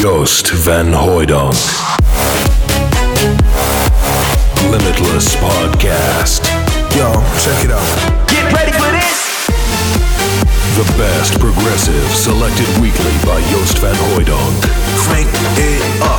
Joost van Hooydonk. Limitless Podcast. Yo, check it out. Get ready for this. The best progressive selected weekly by Joost van Hooydonk. Crank it up,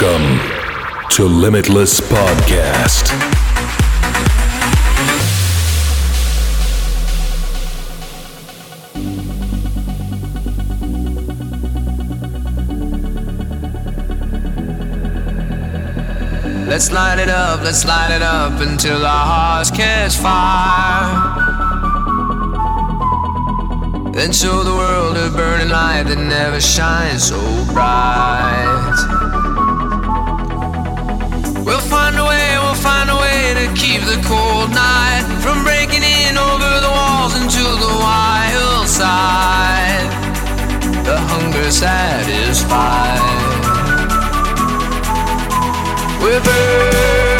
Welcome to Limitless Podcast. Let's light it up, let's light it up until our hearts catch fire. Then show the world a burning light that never shines so bright. We'll find a way, we'll find a way to keep the cold night from breaking in over the walls into the wild side. The hunger satisfied. We're burning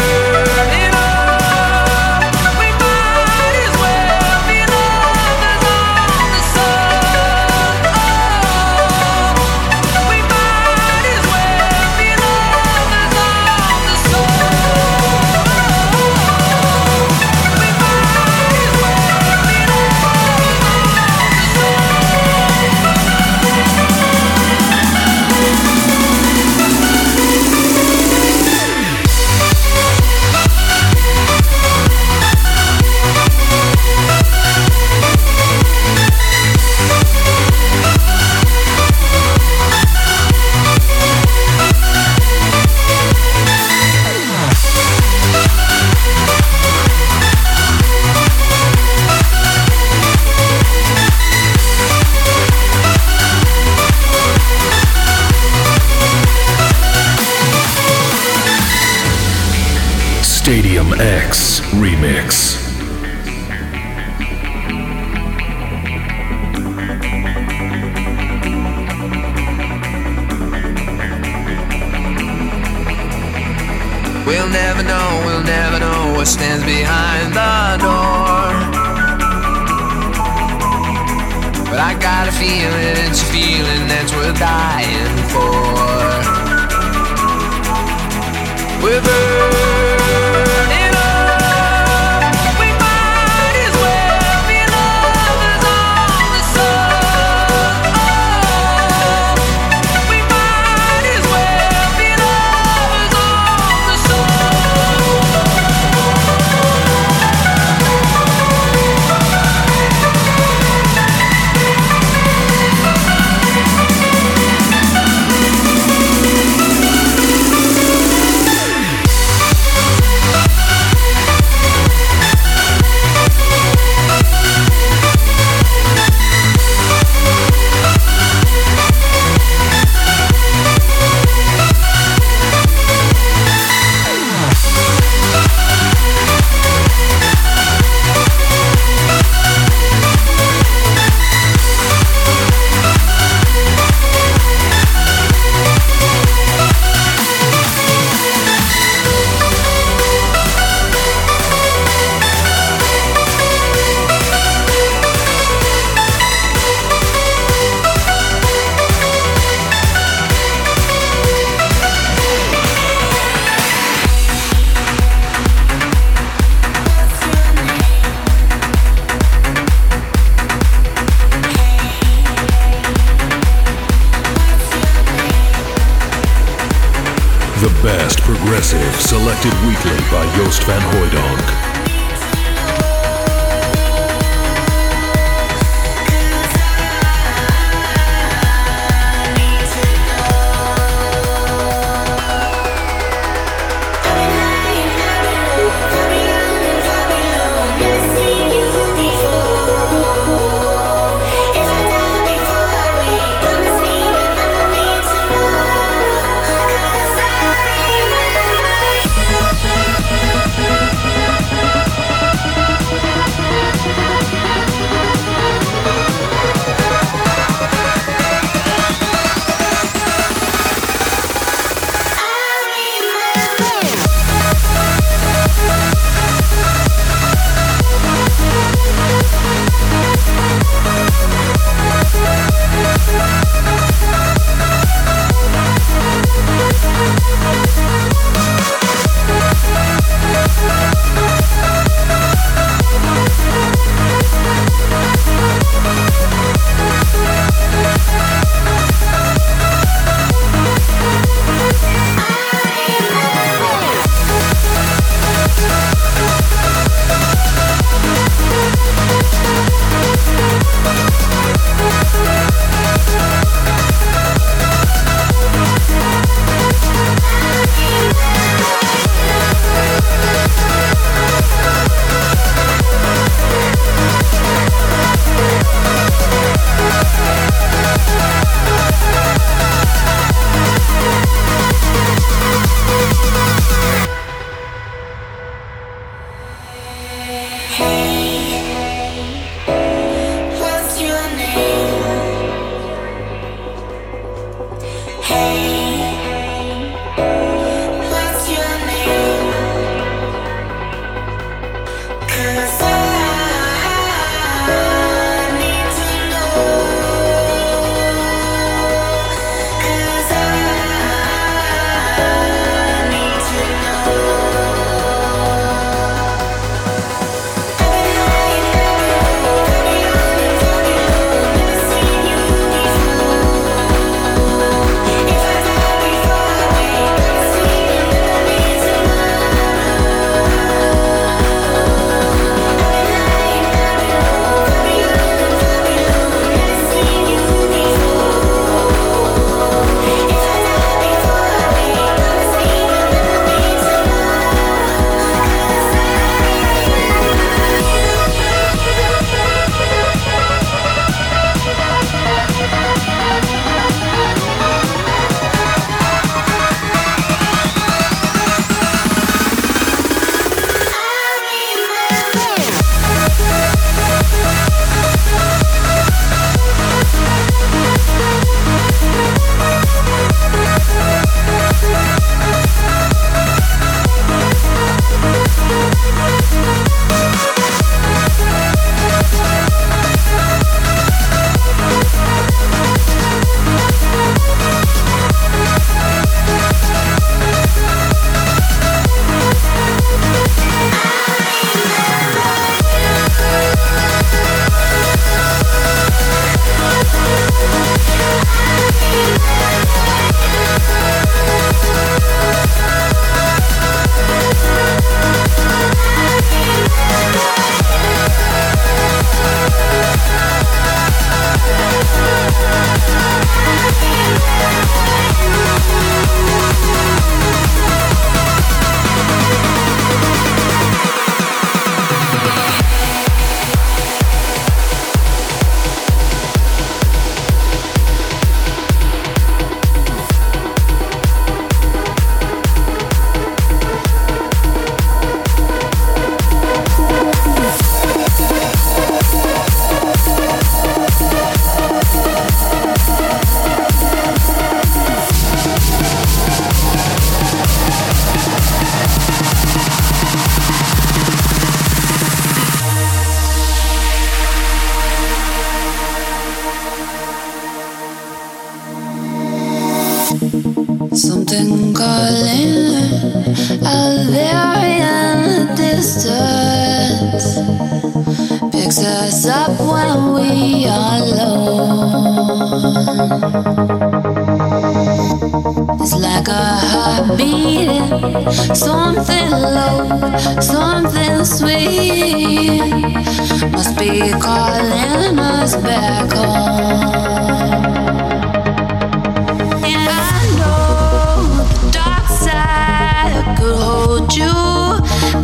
you,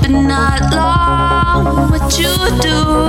but not long. What you do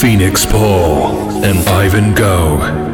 Feenixpawl and Ivan Gough.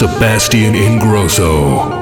Sebastian Ingrosso.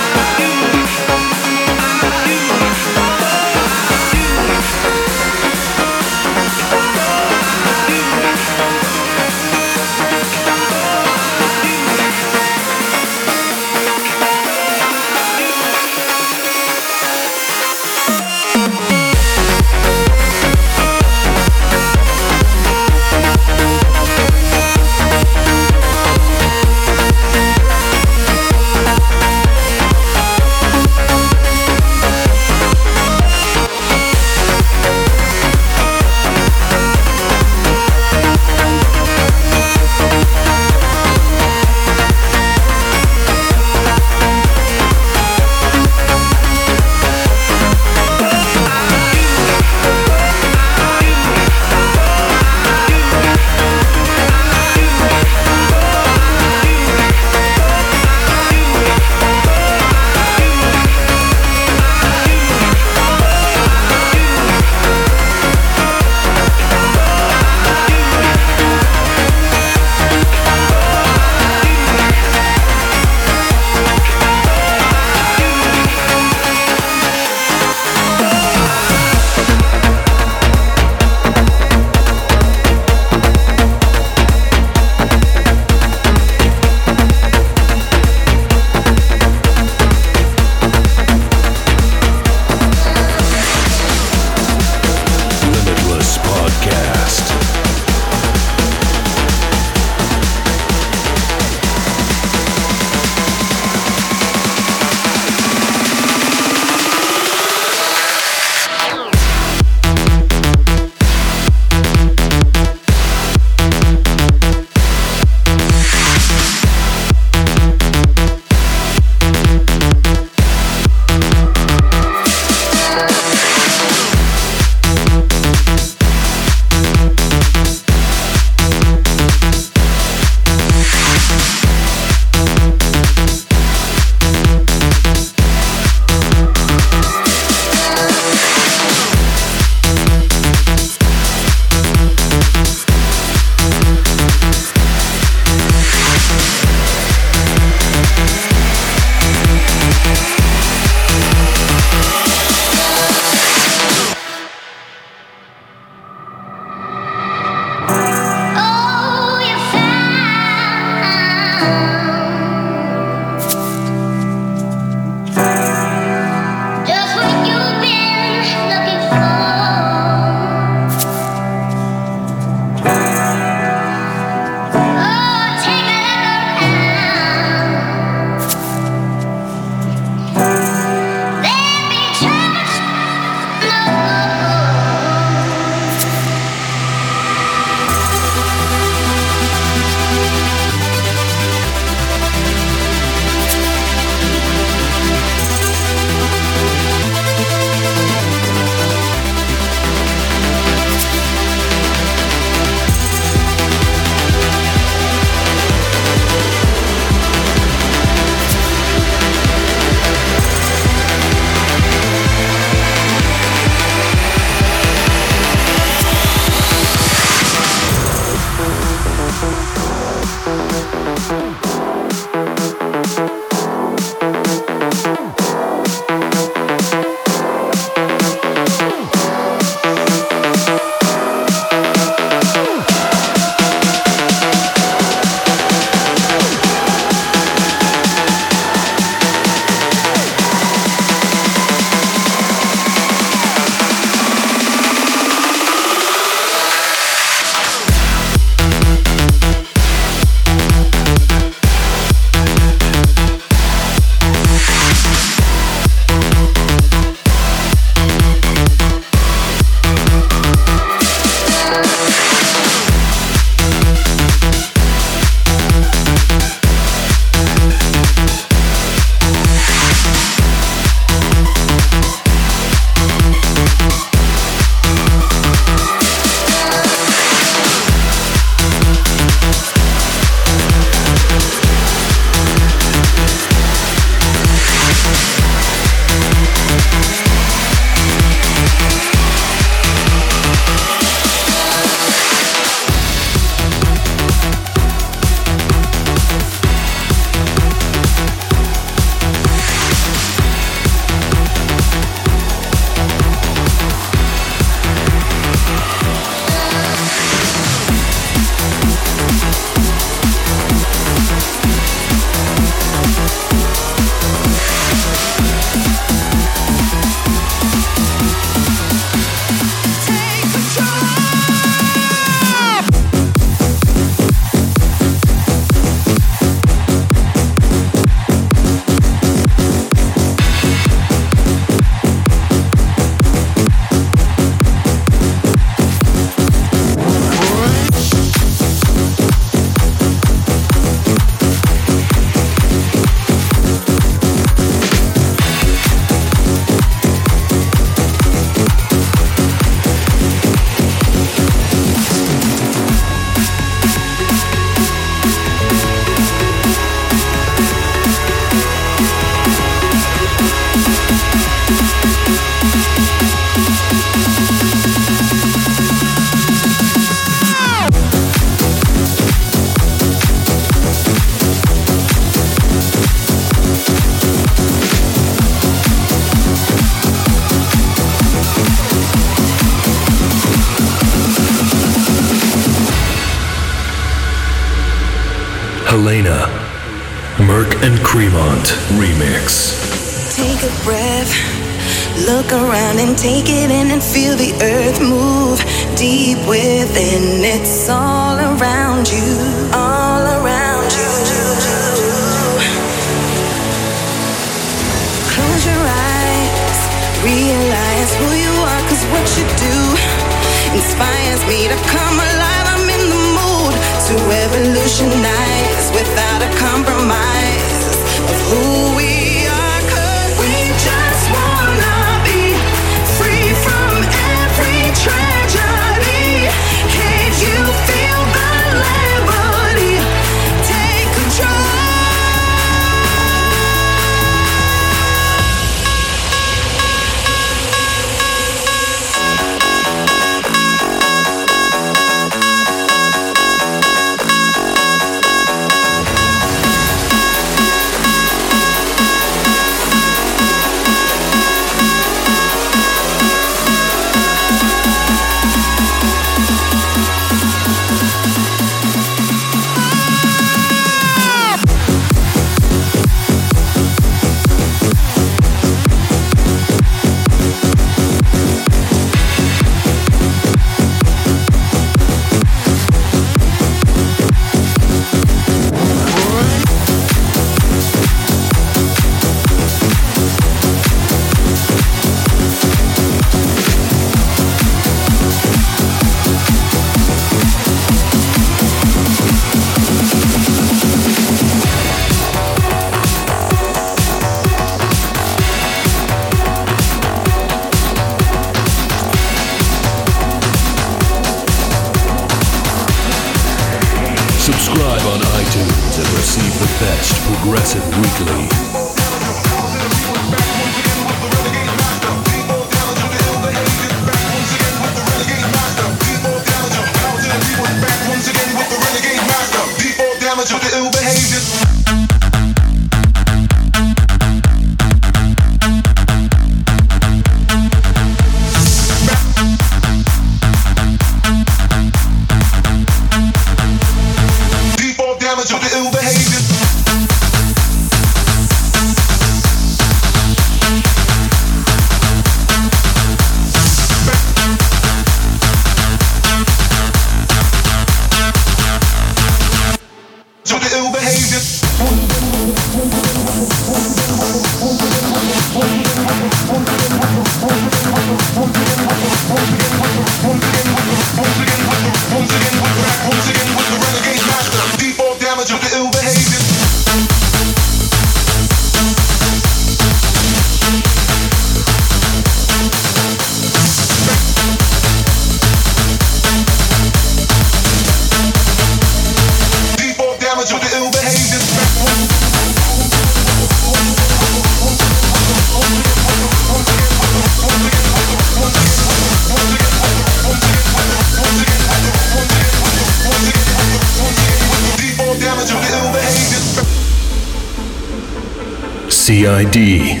CID.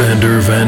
And Sander Van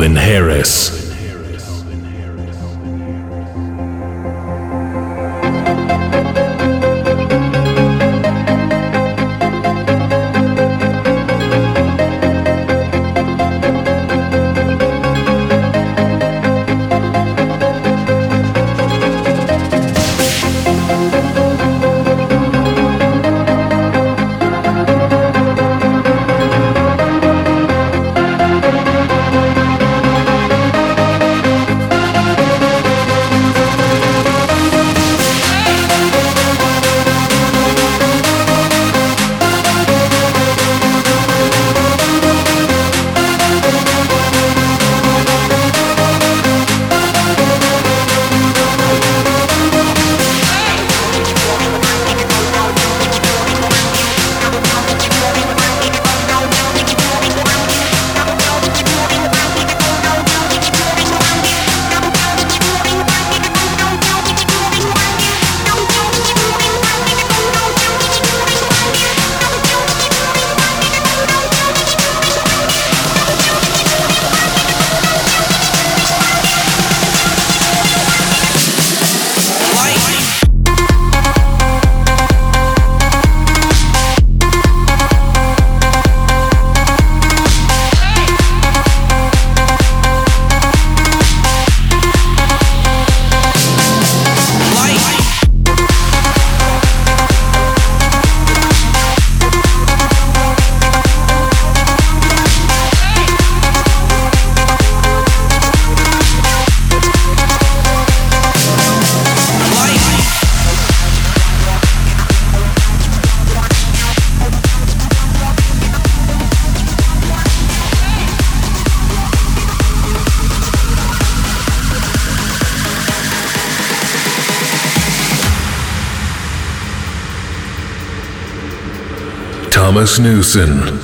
Calvin Harris. Thomas Newson.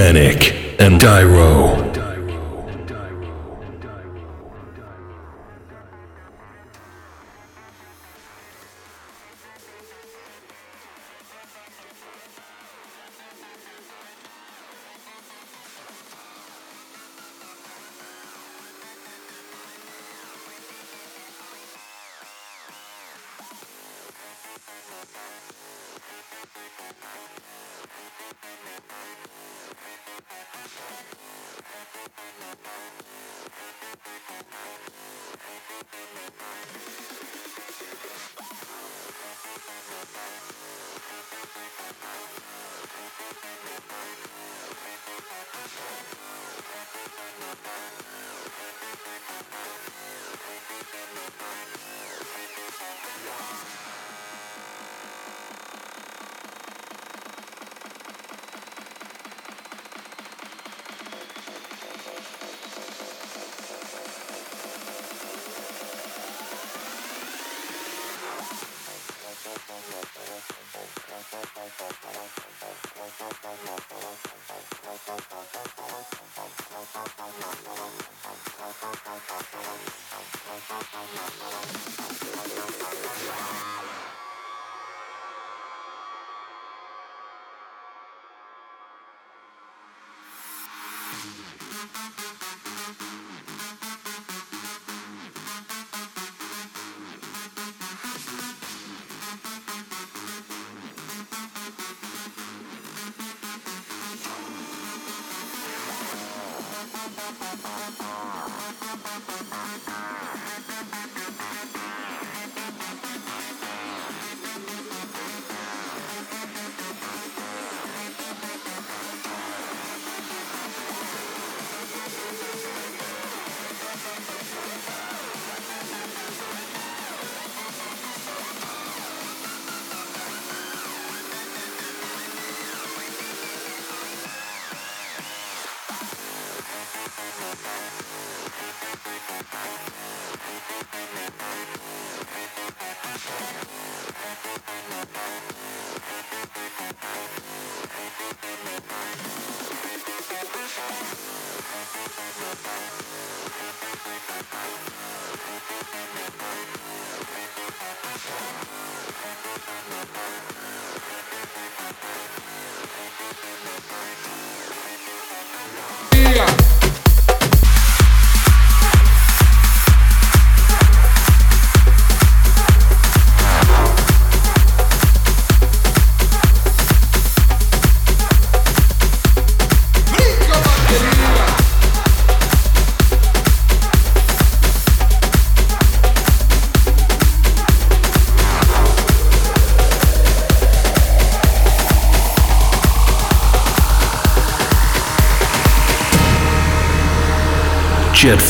Dannic and Dyro.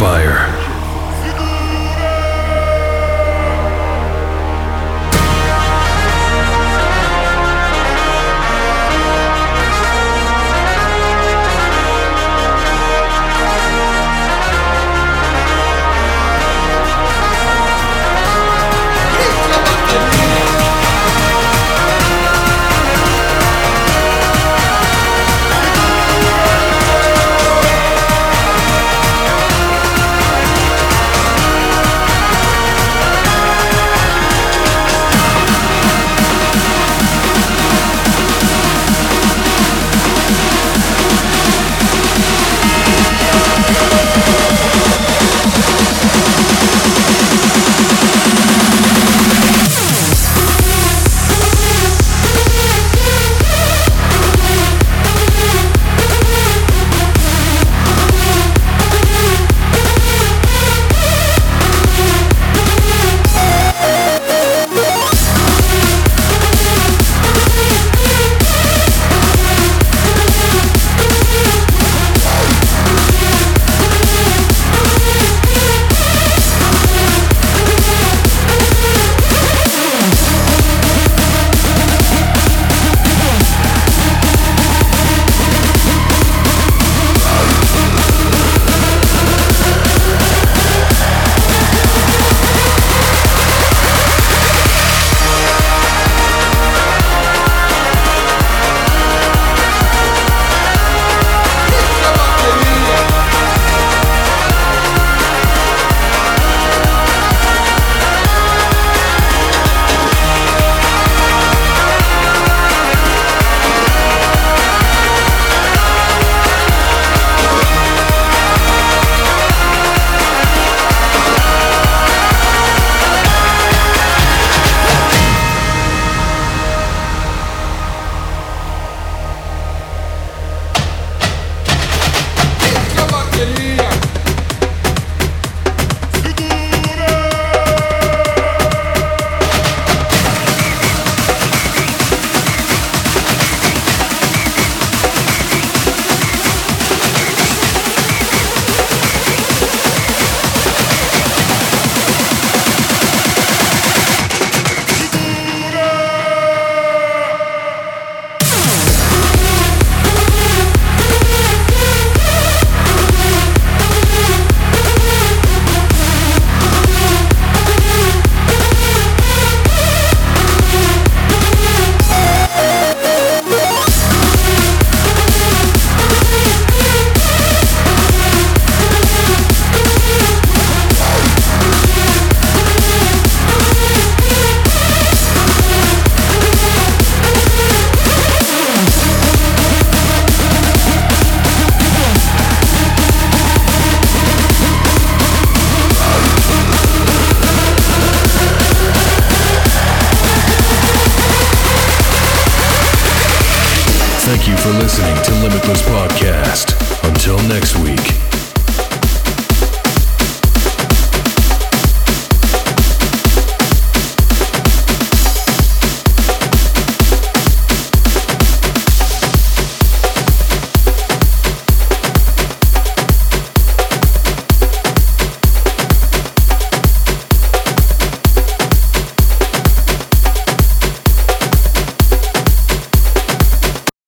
Jetfire.